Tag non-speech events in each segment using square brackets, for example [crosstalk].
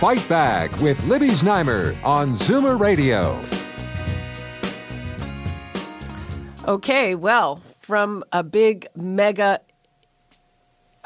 Fight Back with Libby Znaimer on Zoomer Radio. Okay, well, from a big mega.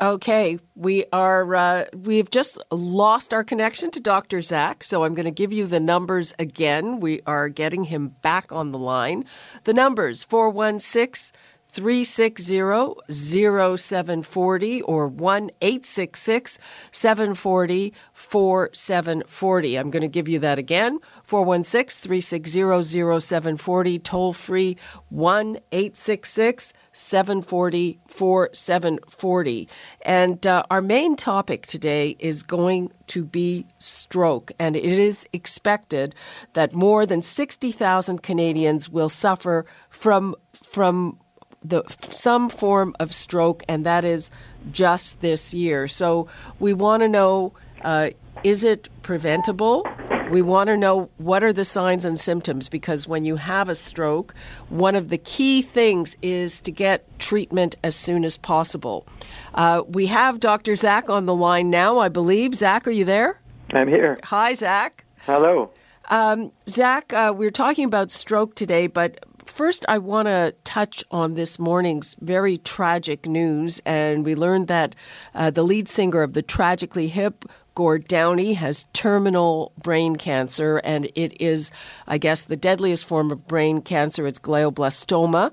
Okay, we are. Uh, we've just lost our connection to Dr. Zach, so I'm going to give you the numbers again. We are getting him back on the line. The numbers 416 360 0740 or 1 866 740 4740. I'm going to give you that again 416 360 0740, toll free 1 866 740 4740. And uh, our main topic today is going to be stroke, and it is expected that more than 60,000 Canadians will suffer from from the some form of stroke, and that is just this year. So we want to know: uh, is it preventable? We want to know what are the signs and symptoms because when you have a stroke, one of the key things is to get treatment as soon as possible. Uh, we have Dr. Zach on the line now, I believe. Zach, are you there? I'm here. Hi, Zach. Hello. Um, Zach, uh, we're talking about stroke today, but first, I want to touch on this morning's very tragic news. And we learned that uh, the lead singer of the Tragically Hip, Gord Downie, has terminal brain cancer. And it is, I guess, the deadliest form of brain cancer. It's glioblastoma.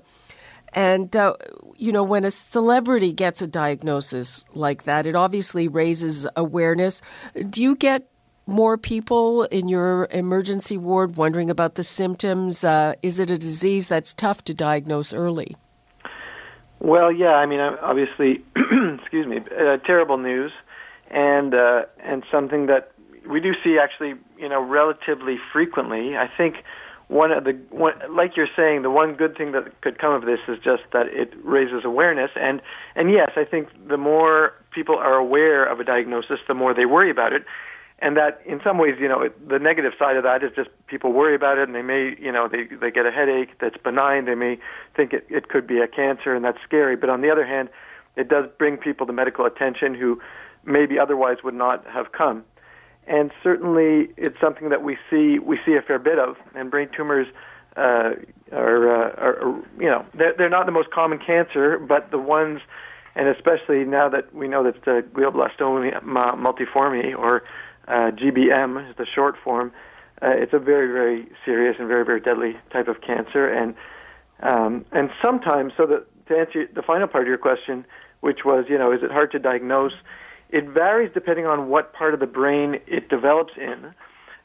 And, uh, you know, when a celebrity gets a diagnosis like that, it obviously raises awareness. Do you get more people in your emergency ward wondering about the symptoms? Uh, is it a disease that's tough to diagnose early? Well, yeah. I mean, obviously, [clears throat] excuse me, uh, terrible news, and uh, and something that we do see actually, you know, relatively frequently. I think one of the one, like you're saying, the one good thing that could come of this is just that it raises awareness, and and yes, I think the more people are aware of a diagnosis, the more they worry about it and that in some ways, you know, the negative side of that is just people worry about it, and they may, you know, they they get a headache that's benign. They may think it it could be a cancer, and that's scary. But on the other hand, it does bring people to medical attention who maybe otherwise would not have come. And certainly, it's something that we see we see a fair bit of. And brain tumors uh, are, uh, are, you know, they're, they're not the most common cancer, but the ones, and especially now that we know that the glioblastoma multiforme or uh, GBM is the short form. Uh, it's a very, very serious and very, very deadly type of cancer, and um, and sometimes, so to answer the final part of your question, which was, you know, is it hard to diagnose? It varies depending on what part of the brain it develops in,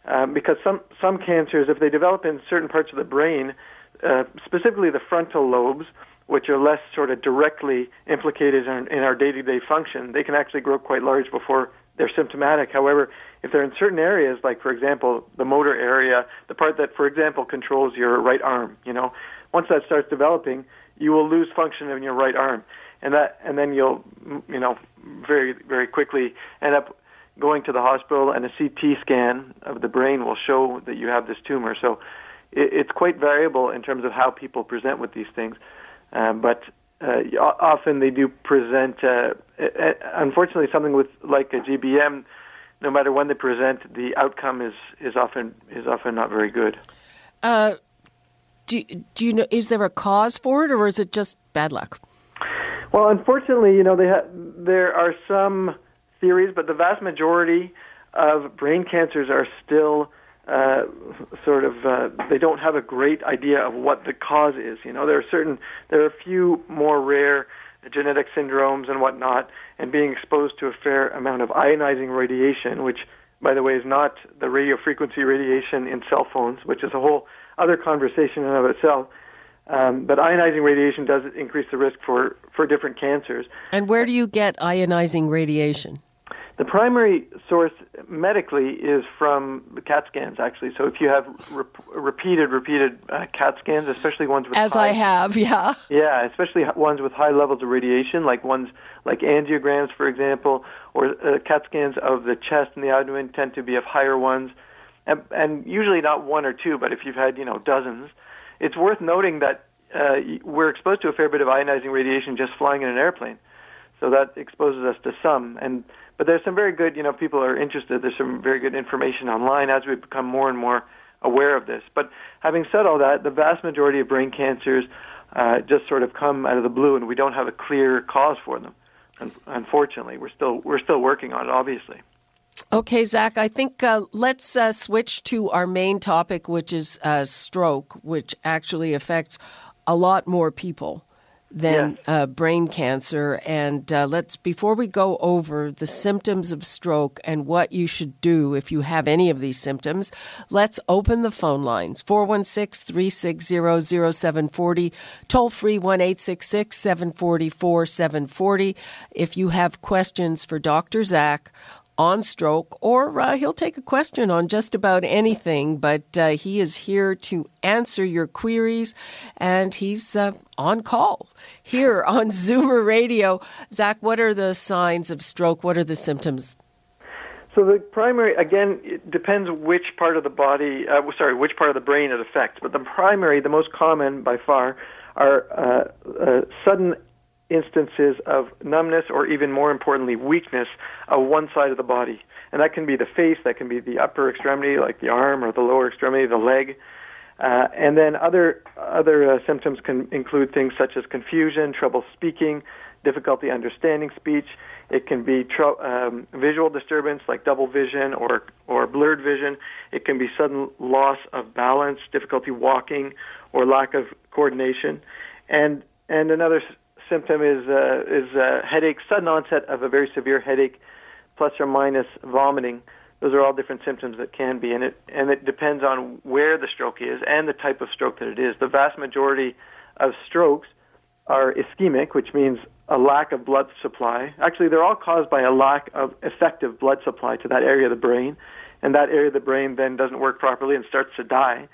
um, because some some cancers, if they develop in certain parts of the brain, uh, specifically the frontal lobes, which are less sort of directly implicated in, in our day-to-day function, they can actually grow quite large before they're symptomatic. However, if they're in certain areas, like for example the motor area, the part that, for example, controls your right arm, you know, once that starts developing, you will lose function in your right arm, and that, and then you'll, you know, very very quickly end up going to the hospital, and a CT scan of the brain will show that you have this tumor. So it, it's quite variable in terms of how people present with these things, um, but uh, often they do present. Uh, unfortunately, something with like a GBM no matter when they present, the outcome is, is often is often not very good. Uh, do do you know? Is there a cause for it, or is it just bad luck? Well, unfortunately, you know, they ha- there are some theories, but the vast majority of brain cancers are still uh, sort of uh, they don't have a great idea of what the cause is. You know, there are certain there are a few more rare genetic syndromes and whatnot, and being exposed to a fair amount of ionizing radiation, which, by the way, is not the radio frequency radiation in cell phones, which is a whole other conversation in and of itself. Um, but ionizing radiation does increase the risk for, for different cancers. And where do you get ionizing radiation? The primary source medically is from the CAT scans, actually. So if you have re- repeated, repeated uh, CAT scans, especially ones with as high, I have, [laughs] yeah, yeah, especially ones with high levels of radiation, like ones like angiograms, for example, or uh, CAT scans of the chest and the abdomen tend to be of higher ones, and, and usually not one or two, but if you've had you know dozens, it's worth noting that uh, we're exposed to a fair bit of ionizing radiation just flying in an airplane, so that exposes us to some. And but there's some very good, you know, people are interested. There's some very good information online as we become more and more aware of this. But having said all that, the vast majority of brain cancers uh, just sort of come out of the blue, and we don't have a clear cause for them. Unfortunately, we're still we're still working on it, obviously. Okay, Zach, I think uh, let's uh, switch to our main topic, which is uh, stroke, which actually affects a lot more people than yes. uh, brain cancer. And uh, let's, before we go over the symptoms of stroke and what you should do if you have any of these symptoms, let's open the phone lines 416 360 0740, toll free 1 740 4740. If you have questions for Dr. Zach, on stroke, or uh, he'll take a question on just about anything. But uh, he is here to answer your queries, and he's uh, on call here [laughs] on Zoomer Radio. Zach, what are the signs of stroke? What are the symptoms? So the primary, again, it depends which part of the body, uh, sorry, which part of the brain it affects. But the primary, the most common by far, are uh, uh, sudden instances of numbness or even more importantly weakness of one side of the body. And that can be the face that can be the upper extremity like the arm or the lower extremity the leg. Uh, and then other other uh, symptoms can include things such as confusion trouble speaking difficulty understanding speech. It can be tr- um, visual disturbance like double vision or or blurred vision. It can be sudden loss of balance difficulty walking or lack of coordination. And and another symptom is uh, is uh, headache, sudden onset of a very severe headache, plus or minus vomiting. Those are all different symptoms that can be, and it and it depends on where the stroke is and the type of stroke that it is. The vast majority of strokes are ischemic, which means a lack of blood supply. Actually, they're all caused by a lack of effective blood supply to that area of the brain, and that area of the brain then doesn't work properly and starts to die.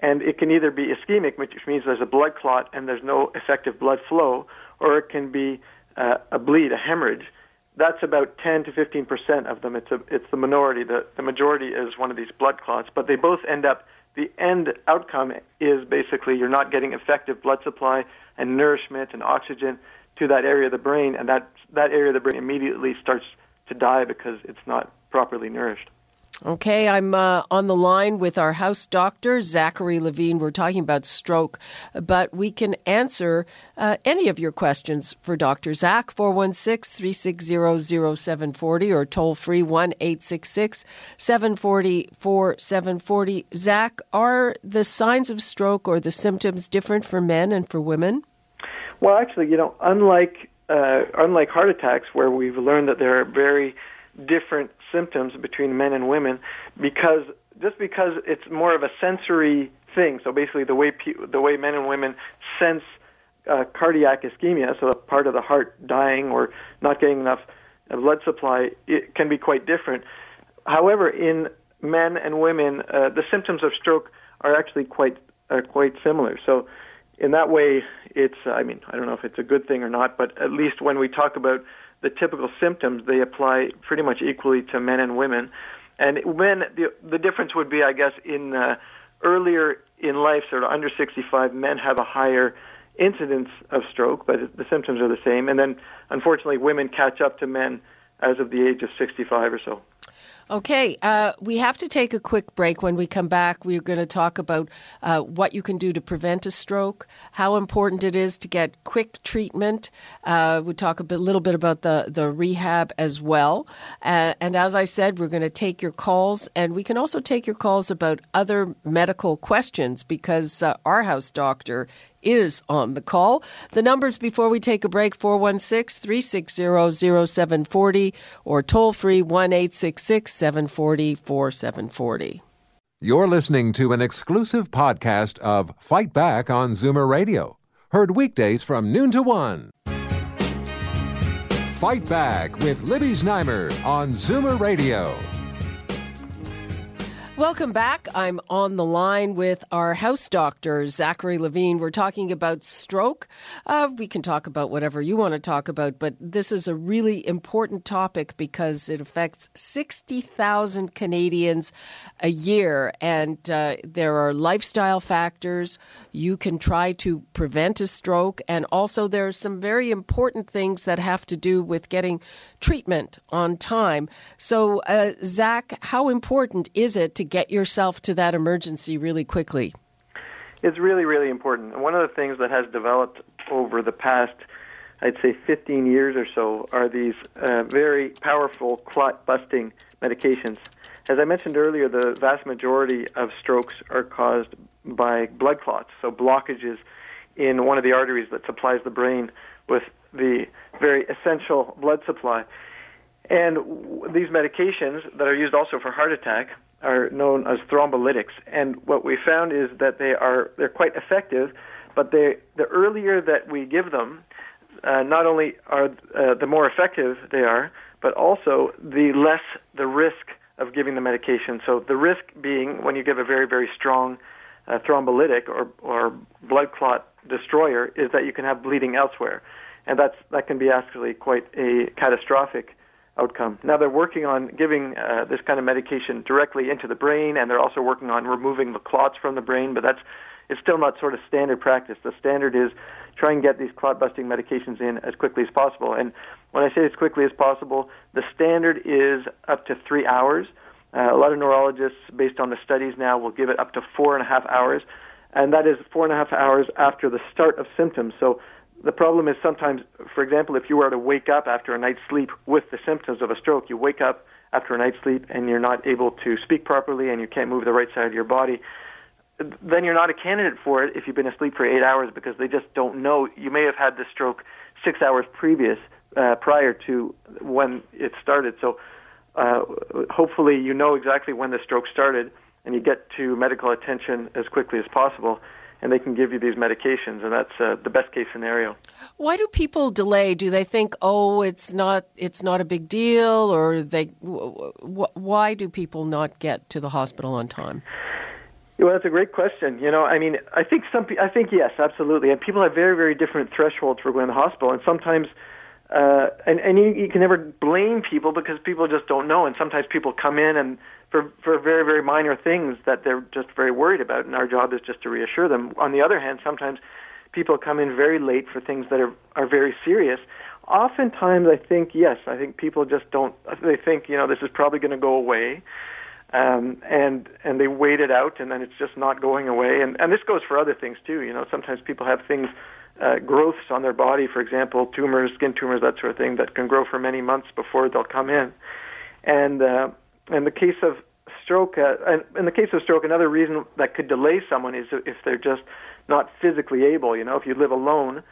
And it can either be ischemic, which means there's a blood clot and there's no effective blood flow, or it can be uh, a bleed, a hemorrhage. That's about 10 to 15 percent of them. It's a, it's the minority. The the majority is one of these blood clots, but they both end up. The end outcome is basically you're not getting effective blood supply and nourishment and oxygen to that area of the brain, and that that area of the brain immediately starts to die because it's not properly nourished. Okay, I'm uh, on the line with our house doctor, Zachary Levine. We're talking about stroke, but we can answer uh, any of your questions for Dr. Zach, 416 360 0740 or toll free 1 866 740 4740. Zach, are the signs of stroke or the symptoms different for men and for women? Well, actually, you know, unlike uh, unlike heart attacks, where we've learned that there are very different symptoms between men and women because just because it's more of a sensory thing. So basically, the way pe- the way men and women sense uh, cardiac ischemia, so a part of the heart dying or not getting enough blood supply, it can be quite different. However, in men and women, uh, the symptoms of stroke are actually quite uh, quite similar. So in that way, it's I mean I don't know if it's a good thing or not, but at least when we talk about the typical symptoms, they apply pretty much equally to men and women. And when the the difference would be, I guess, in uh, earlier in life, sort of under 65, men have a higher incidence of stroke, but the symptoms are the same. And then, unfortunately, women catch up to men as of the age of 65 or so. Okay, uh, we have to take a quick break. When we come back, we're going to talk about uh, what you can do to prevent a stroke, how important it is to get quick treatment. Uh, we talk a bit, little bit about the, the rehab as well. Uh, and as I said, we're going to take your calls, and we can also take your calls about other medical questions because uh, our house doctor is on the call. The numbers before we take a break 416 360 0740 or toll free 1 866 740 4740. You're listening to an exclusive podcast of Fight Back on Zoomer Radio, heard weekdays from noon to one. Fight Back with Libby Znaimer on Zoomer Radio. Welcome back. I'm on the line with our house doctor, Zachary Levine. We're talking about stroke. Uh, we can talk about whatever you want to talk about, but this is a really important topic because it affects 60,000 Canadians a year. And uh, there are lifestyle factors. You can try to prevent a stroke. And also, there are some very important things that have to do with getting treatment on time. So, uh, Zach, how important is it to get yourself to that emergency really quickly? It's really, really important. One of the things that has developed over the past, I'd say, 15 years or so, are these uh, very powerful clot busting medications. As I mentioned earlier, the vast majority of strokes are caused by blood clots, so blockages in one of the arteries that supplies the brain with the very essential blood supply. And these medications that are used also for heart attack are known as thrombolytics. And what we found is that they are they're quite effective, but they the earlier that we give them, uh, not only are uh, the more effective they are, but also the less the risk of giving the medication. So the risk being when you give a very very strong uh, thrombolytic or or blood clot destroyer is that you can have bleeding elsewhere, and that's that can be actually quite a catastrophic outcome. Now they're working on giving uh, this kind of medication directly into the brain, and they're also working on removing the clots from the brain. But that's it's still not sort of standard practice. The standard is try and get these clot busting medications in as quickly as possible. And when I say as quickly as possible, the standard is up to three hours. Uh, a lot of neurologists, based on the studies now, will give it up to four and a half hours, and that is four and a half hours after the start of symptoms. So the problem is sometimes, for example, if you were to wake up after a night's sleep with the symptoms of a stroke, you wake up after a night's sleep and you're not able to speak properly and you can't move the right side of your body, then you're not a candidate for it if you've been asleep for eight hours because they just don't know. You may have had the stroke six hours previous, uh, prior to when it started. So uh, hopefully you know exactly when the stroke started and you get to medical attention as quickly as possible and they can give you these medications, and that's uh, the best case scenario. Why do people delay? Do they think, oh, it's not it's not a big deal, or they? why do people not get to the hospital on time? Well, that's a great question. You know, I mean, I think some, I think yes, absolutely, and people have very, very different thresholds for going to the hospital, and sometimes. Uh, and and you, you can never blame people because people just don't know, and sometimes people come in and for for very very minor things that they're just very worried about, and our job is just to reassure them. On the other hand, sometimes people come in very late for things that are are very serious. Oftentimes, I think yes, I think people just don't. They think you know this is probably going to go away, um, and and they wait it out, and then it's just not going away. And and this goes for other things too. You know, sometimes people have things. Uh, growths on their body, for example, tumors, skin tumors, that sort of thing, that can grow for many months before they'll come in. And uh, in the case of stroke, uh, in the case of stroke, another reason that could delay someone is if they're just not physically able. You know, if you live alone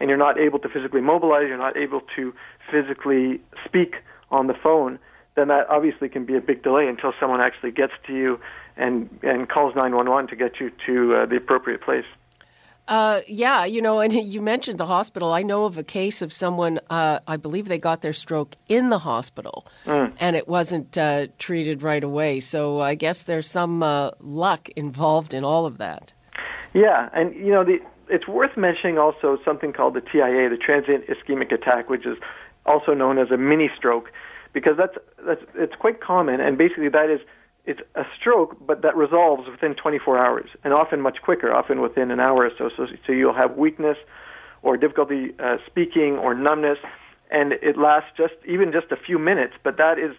and you're not able to physically mobilize, you're not able to physically speak on the phone, then that obviously can be a big delay until someone actually gets to you and and calls 911 to get you to uh, the appropriate place. Uh, yeah, you know, and [laughs] you mentioned the hospital. I know of a case of someone, uh, I believe they got their stroke in the hospital mm. and it wasn't uh, treated right away. So I guess there's some uh, luck involved in all of that. Yeah, and, you know, the, it's worth mentioning also something called the TIA, the transient ischemic attack, which is also known as a mini stroke, because that's, that's it's quite common. And basically, that is it's a stroke, but that resolves within 24 hours, and often much quicker, often within an hour or so. So, so you'll have weakness, or difficulty uh, speaking, or numbness, and it lasts just even just a few minutes. But that is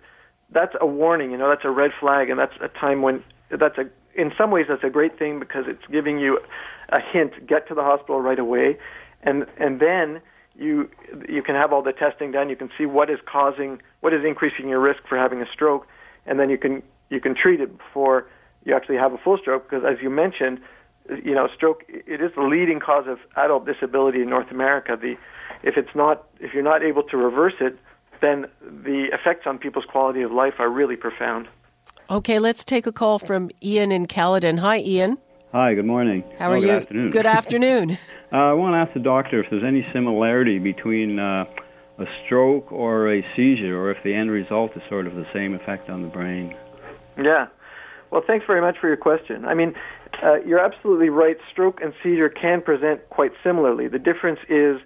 that's a warning. You know, that's a red flag, and that's a time when that's a in some ways that's a great thing because it's giving you a hint. Get to the hospital right away, and and then you you can have all the testing done. You can see what is causing what is increasing your risk for having a stroke, and then you can you can treat it before you actually have a full stroke because as you mentioned you know stroke it is the leading cause of adult disability in North America the if it's not if you're not able to reverse it then the effects on people's quality of life are really profound okay let's take a call from Ian in Caledon hi Ian Hi, good morning. How are oh, good you? Afternoon. Good [laughs] afternoon. uh, I want to ask the doctor if there's any similarity between uh, a stroke or a seizure, or if the end result is sort of the same effect on the brain. Yeah. Well, thanks very much for your question. I mean, uh, you're absolutely right. Stroke and seizure can present quite similarly. The difference is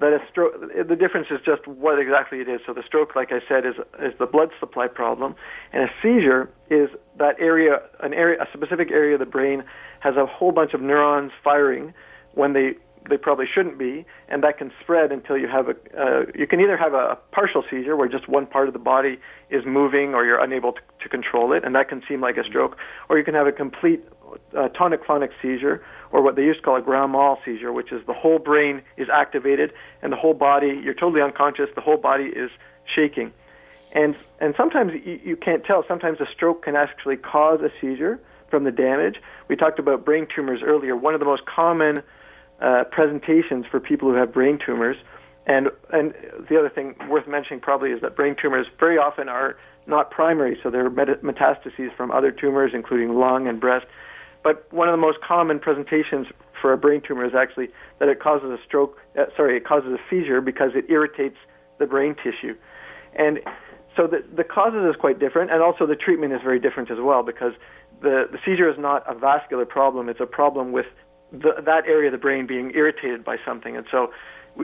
that a stroke. The difference is just what exactly it is. So the stroke, like I said, is is the blood supply problem, and a seizure is that area, an area, a specific area of the brain has a whole bunch of neurons firing when they they probably shouldn't be, and that can spread until you have a. Uh, you can either have a partial seizure where just one part of the body is moving, or you're unable to, to control it, and that can seem like a stroke, or you can have a complete uh, tonic-clonic seizure, or what they used to call a grand mal seizure, which is the whole brain is activated and the whole body. You're totally unconscious. The whole body is shaking, and and sometimes you, you can't tell. Sometimes a stroke can actually cause a seizure from the damage. We talked about brain tumors earlier. One of the most common uh, presentations for people who have brain tumors. And and the other thing worth mentioning probably is that brain tumors very often are not primary, so they're met- metastases from other tumors, including lung and breast. But one of the most common presentations for a brain tumor is actually that it causes a stroke. Uh, sorry, it causes a seizure because it irritates the brain tissue, and so the the causes is quite different, and also the treatment is very different as well because the the seizure is not a vascular problem; it's a problem with the, that area of the brain being irritated by something. And so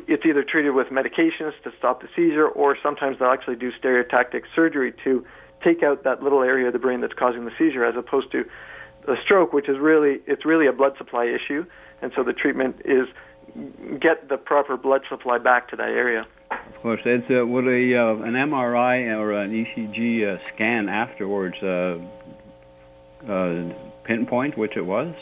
it's either treated with medications to stop the seizure, or sometimes they'll actually do stereotactic surgery to take out that little area of the brain that's causing the seizure, as opposed to a stroke, which is really it's really a blood supply issue. And so the treatment is get the proper blood supply back to that area. Of course, it's uh, would a uh, an MRI or an ECG uh, scan afterwards uh, uh, pinpoint which it was?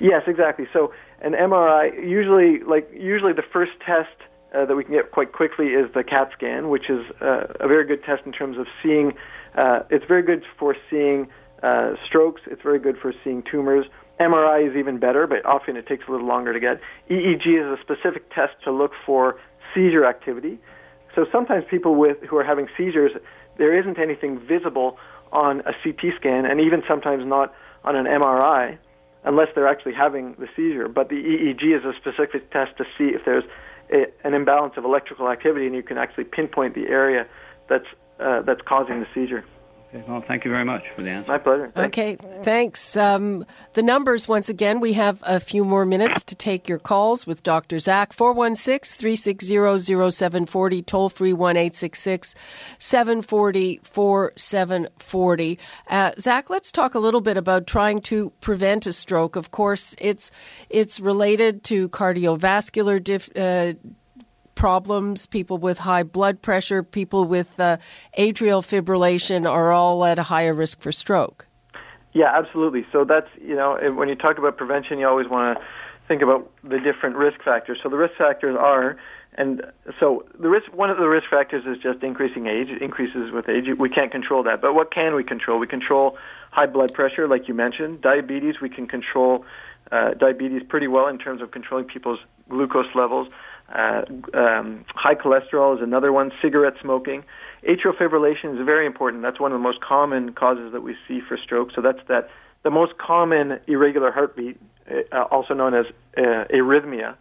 Yes, exactly. So an MRI usually, like usually, the first test uh, that we can get quite quickly is the CAT scan, which is uh, a very good test in terms of seeing. Uh, it's very good for seeing uh, strokes. It's very good for seeing tumors. MRI is even better, but often it takes a little longer to get. EEG is a specific test to look for seizure activity. So sometimes people with who are having seizures, there isn't anything visible on a CT scan, and even sometimes not on an MRI unless they're actually having the seizure. But the EEG is a specific test to see if there's a, an imbalance of electrical activity, and you can actually pinpoint the area that's uh, that's causing the seizure. Okay, well, thank you very much for the answer. My pleasure. Thanks. Okay, thanks. Um, the numbers, once again, we have a few more minutes to take your calls with Dr. Zach. 416 360 0740, toll free 1 866 740 4740. Uh, Zach, let's talk a little bit about trying to prevent a stroke. Of course, it's, it's related to cardiovascular dif- uh, problems, people with high blood pressure, people with uh, atrial fibrillation are all at a higher risk for stroke. Yeah, absolutely. So that's, you know, when you talk about prevention, you always want to think about the different risk factors. So the risk factors are, and so the risk, one of the risk factors is just increasing age. It increases with age. We can't control that. But what can we control? We control high blood pressure, like you mentioned. Diabetes, we can control uh, diabetes pretty well in terms of controlling people's glucose levels. Uh, um, high cholesterol is another one. Cigarette smoking. Atrial fibrillation is very important. That's one of the most common causes that we see for stroke. So that's that the most common irregular heartbeat, uh, also known as uh, arrhythmia,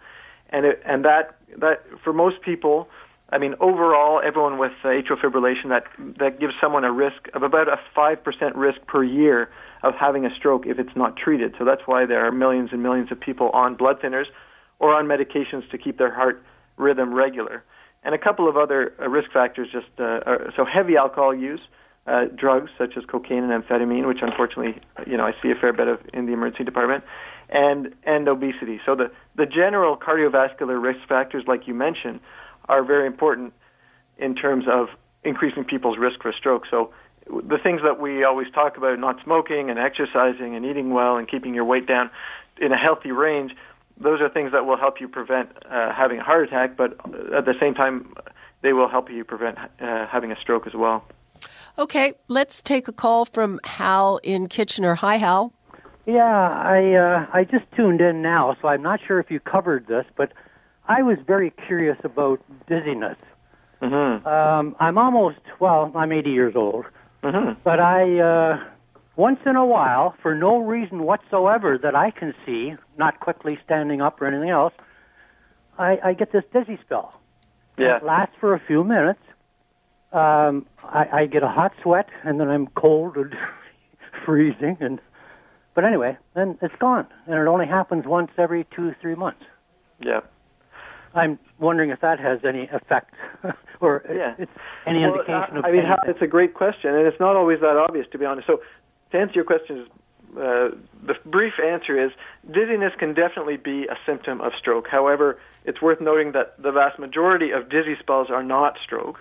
and it, and that that for most people, I mean overall, everyone with atrial fibrillation that that gives someone a risk of about a five percent risk per year of having a stroke if it's not treated. So that's why there are millions and millions of people on blood thinners or on medications to keep their heart rhythm regular. And a couple of other uh, risk factors just uh, are, so heavy alcohol use, uh, drugs such as cocaine and amphetamine, which unfortunately, you know, I see a fair bit of in the emergency department, and and obesity. So the the general cardiovascular risk factors, like you mentioned, are very important in terms of increasing people's risk for stroke. So the things that we always talk about, not smoking and exercising and eating well and keeping your weight down in a healthy range, those are things that will help you prevent uh, having a heart attack, but at the same time, they will help you prevent uh, having a stroke as well. Okay, let's take a call from Hal in Kitchener. Hi, Hal. Yeah, I uh, I just tuned in now, so I'm not sure if you covered this, but I was very curious about dizziness. Mm-hmm. Um, I'm almost well, I'm 80 years old, mm-hmm. but I uh, once in a while, for no reason whatsoever that I can see, not quickly standing up or anything else, I, I get this dizzy spell. Yeah. It lasts for a few minutes. Um, I, I get a hot sweat, and then I'm cold and [laughs] freezing, and but anyway, then it's gone, and it only happens once every two, three months. Yeah. I'm wondering if that has any effect, [laughs] or Yeah. it's any Well, indication uh, of. I mean, anything. it's a great question, and it's not always that obvious, to be honest. So, to answer your question, uh, the brief answer is dizziness can definitely be a symptom of stroke. However, it's worth noting that the vast majority of dizzy spells are not stroke.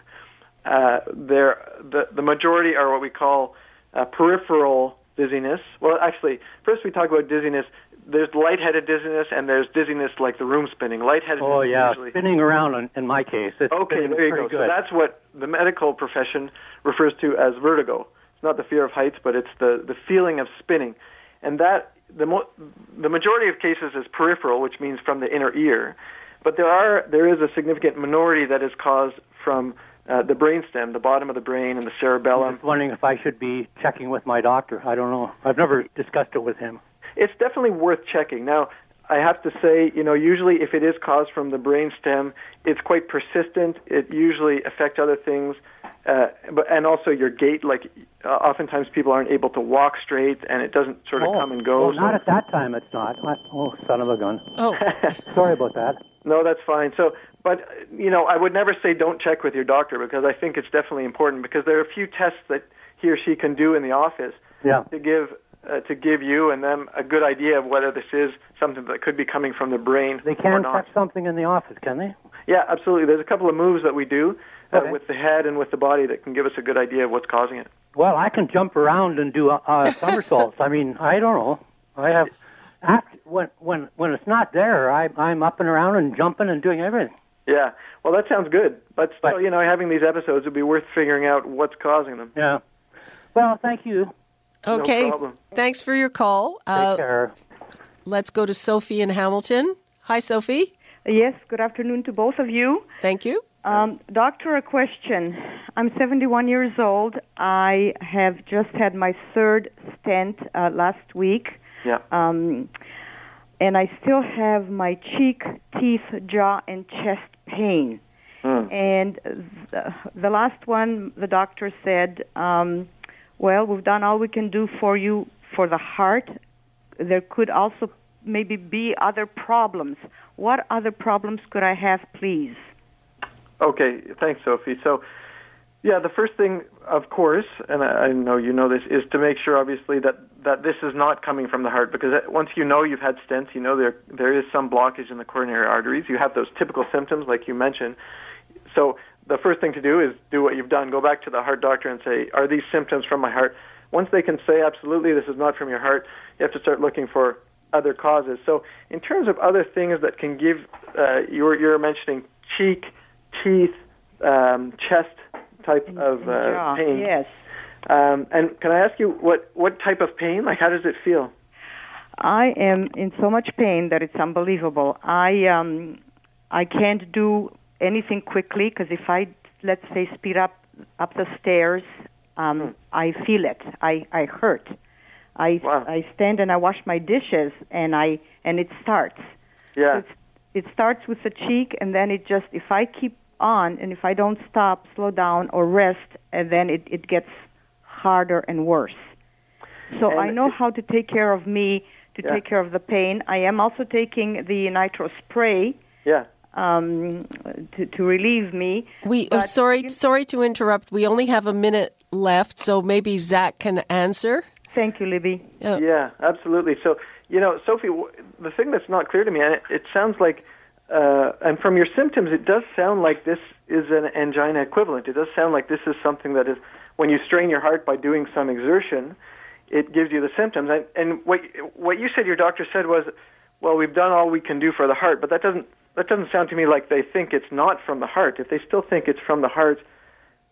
Uh, they're, the, the majority are what we call uh, peripheral dizziness. Well, actually, first we talk about dizziness. There's lightheaded dizziness, and there's dizziness like the room spinning. Lightheaded oh yeah, usually spinning around in, in my case. Okay, there you go. So that's what the medical profession refers to as vertigo. Not the fear of heights, but it's the, the feeling of spinning. And that the mo- the majority of cases is peripheral, which means from the inner ear. But there are there is a significant minority that is caused from uh, the brainstem, the bottom of the brain, and the I'm cerebellum. just wondering if I should be checking with my doctor. I don't know. I've never discussed it with him. It's definitely worth checking. Now, I have to say, you know, usually if it is caused from the brainstem, it's quite persistent. It usually affects other things, uh, but and also your gait. Like uh, oftentimes people aren't able to walk straight, and it doesn't sort of oh, come and go. Well, so- not at that time. It's not. I, oh, son of a gun. Oh, [laughs] Sorry about that. No, that's fine. So, but you know, I would never say don't check with your doctor because I think it's definitely important because there are a few tests that he or she can do in the office Yeah. to give uh, to give you and them a good idea of whether this is something that could be coming from the brain They or can not. check something in the office, can they? Yeah, absolutely. There's a couple of moves that we do uh, with the head and with the body that can give us a good idea of what's causing it. Well, I can jump around and do uh, uh, [laughs] somersaults. I mean, I don't know. I have after, when when when it's not there, I, I'm up and around and jumping and doing everything. Yeah. Well, that sounds good, but still, But- you know, having these episodes would be worth figuring out what's causing them. Yeah. Well, thank you. okay. problem. Thanks for your call. Take Uh, care. let's go to Sophie in Hamilton. Hi, Sophie. Yes, good afternoon to both of you. Thank you. Um, doctor, a question. I'm 71 years old. I have just had my third stent uh, last week, Yeah. um, and I still have my cheek, teeth, jaw, and chest pain. Hmm. And the, the last one, the doctor said, um, "Well, we've done all we can do for you for the heart. There could also maybe be other problems. What other problems could I have, please?" Okay, thanks, Sophie. So, yeah, the first thing, of course, and I, I know you know this, is to make sure, obviously, that that this is not coming from the heart. Because once you know you've had stents, you know there there is some blockage in the coronary arteries. You have those typical symptoms, like you mentioned. So, the first thing to do is do what you've done. Go back to the heart doctor and say, "Are these symptoms from my heart?" Once they can say, "Absolutely, this is not from your heart," you have to start looking for other causes. So, in terms of other things that can give, uh, you're you're mentioning cheek, teeth, um, chest type of uh, pain. Yes. Um, and can I ask you what what type of pain? Like, how does it feel? I am in so much pain that it's unbelievable. I um I can't do anything quickly because if I let's say speed up up the stairs, um I feel it. I I hurt. I Wow. I stand and I wash my dishes and I and it starts. Yeah. It's, it starts with the cheek and then it just if I keep on and if I don't stop, slow down or rest, and then it it gets harder and worse. So And I know how to take care of me to Yeah. take care of the pain. I am also taking the nitro spray Yeah. um, to to relieve me. We oh, sorry you- sorry to interrupt. We only have a minute left, so maybe Zach can answer. Thank you, Libby. Uh, Yeah, absolutely. So, you know, Sophie, the thing that's not clear to me, and it, it sounds like, uh, and from your symptoms, it does sound like this is an angina equivalent. It does sound like this is something that is, when you strain your heart by doing some exertion, it gives you the symptoms. And, and what what you said your doctor said was, well, we've done all we can do for the heart, but that doesn't that doesn't sound to me like they think it's not from the heart. If they still think it's from the heart,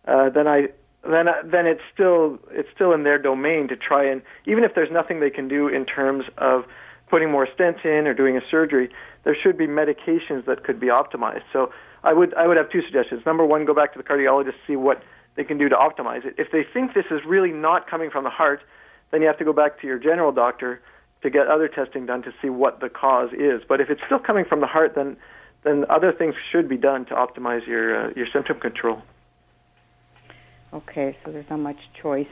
uh, then I then uh, then it's still it's still in their domain to try and even if there's nothing they can do in terms of putting more stents in or doing a surgery, there should be medications that could be optimized. So I would I would have two suggestions. Number one, go back to the cardiologist see what they can do to optimize it. If they think this is really not coming from the heart, then you have to go back to your general doctor to get other testing done to see what the cause is. But if it's still coming from the heart, then then other things should be done to optimize your uh, your symptom control. Okay, so there's not much choice.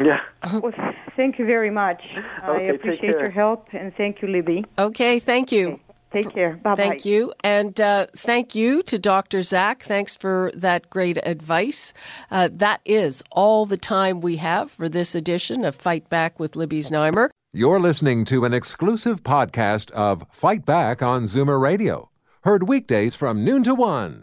Yeah. Well, thank you very much. [laughs] I Okay, take appreciate care. your help, and thank you, Libby. Okay, thank you. Take care. Bye bye. Thank you. And uh, thank you to Dr. Zach. Thanks for that great advice. Uh, that is all the time we have for this edition of Fight Back with Libby Znaimer. You're listening to an exclusive podcast of Fight Back on Zoomer Radio, heard weekdays from noon to one.